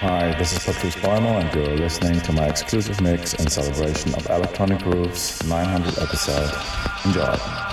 Hi, this is Patrice Bäumer, and you're listening to my exclusive mix in celebration of Electronic Groove's 900 episode. Enjoy.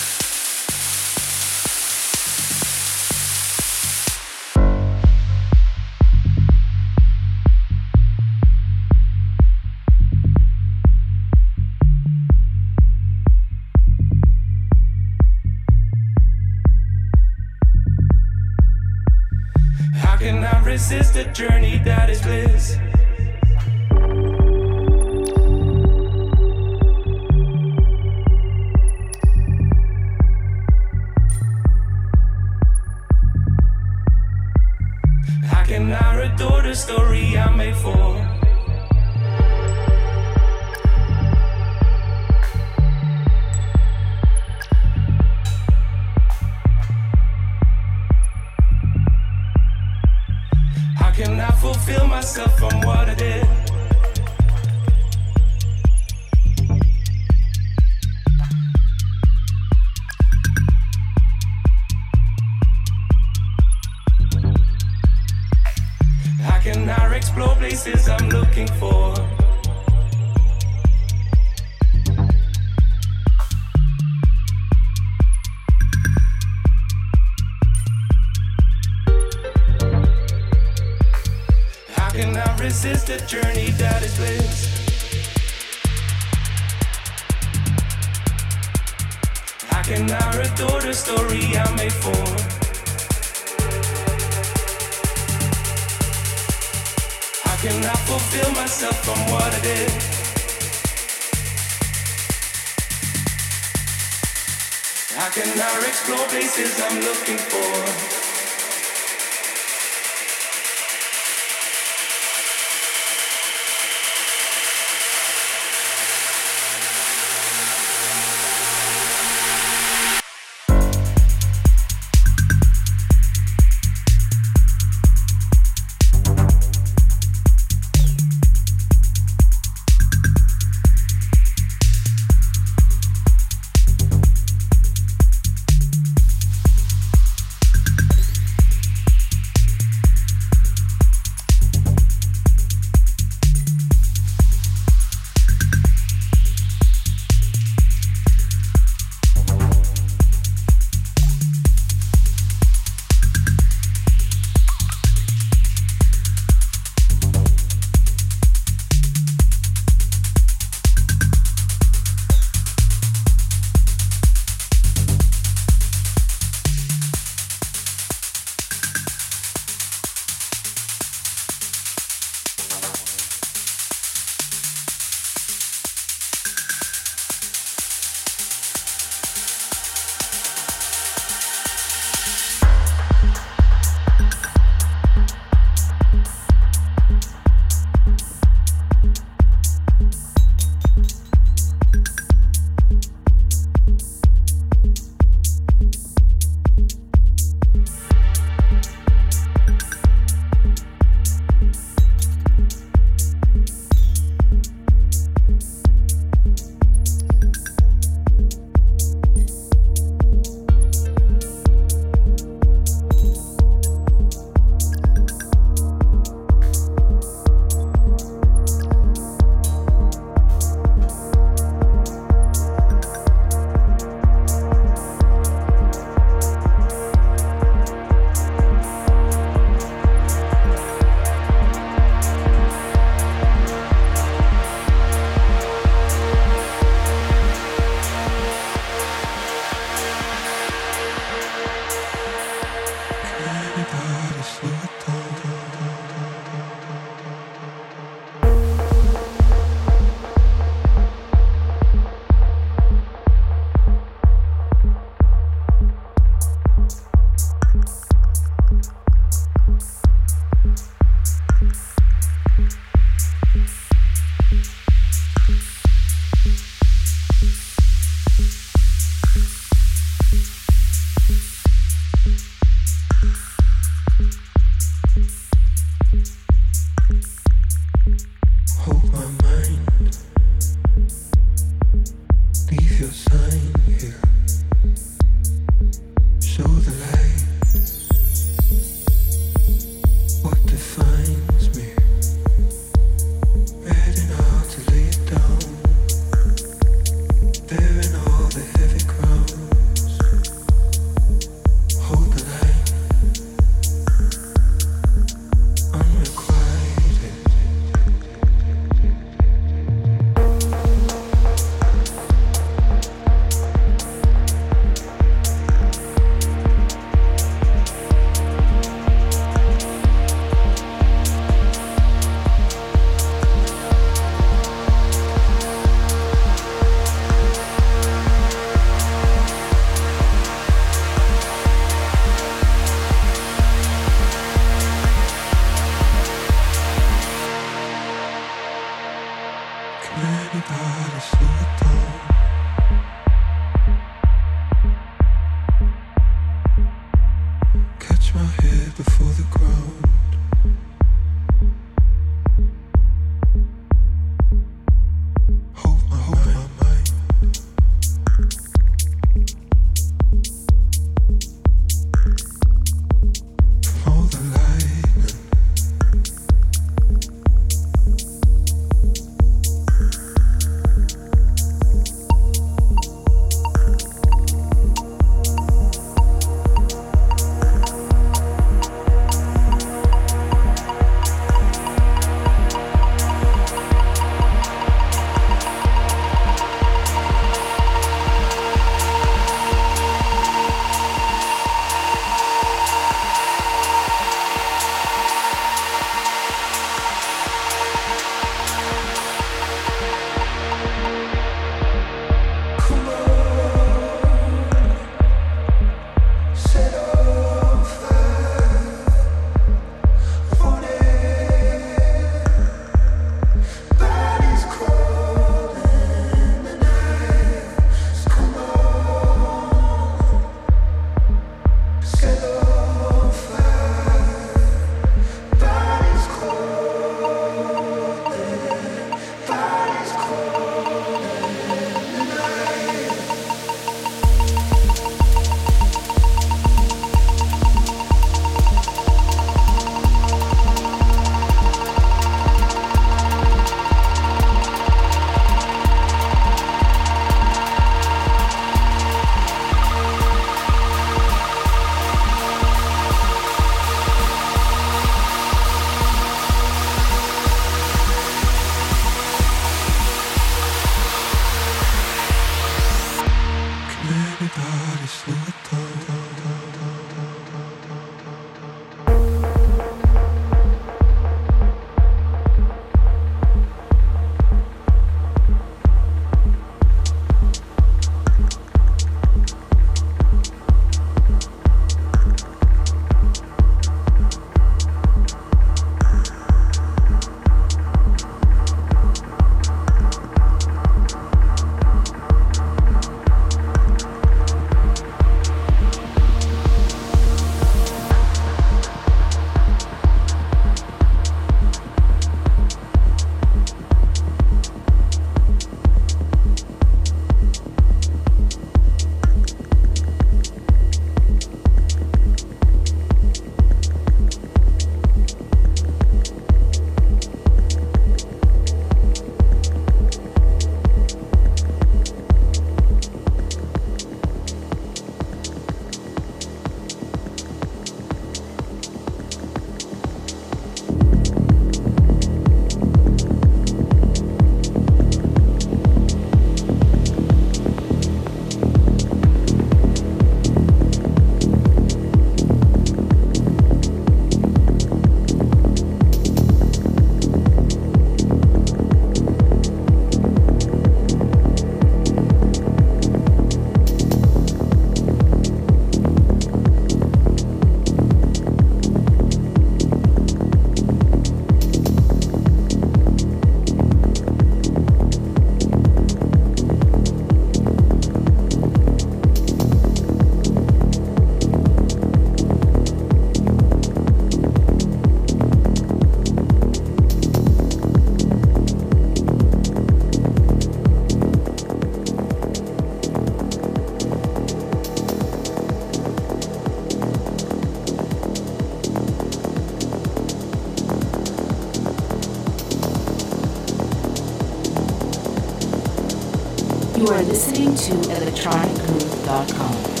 To electronicgroove.com.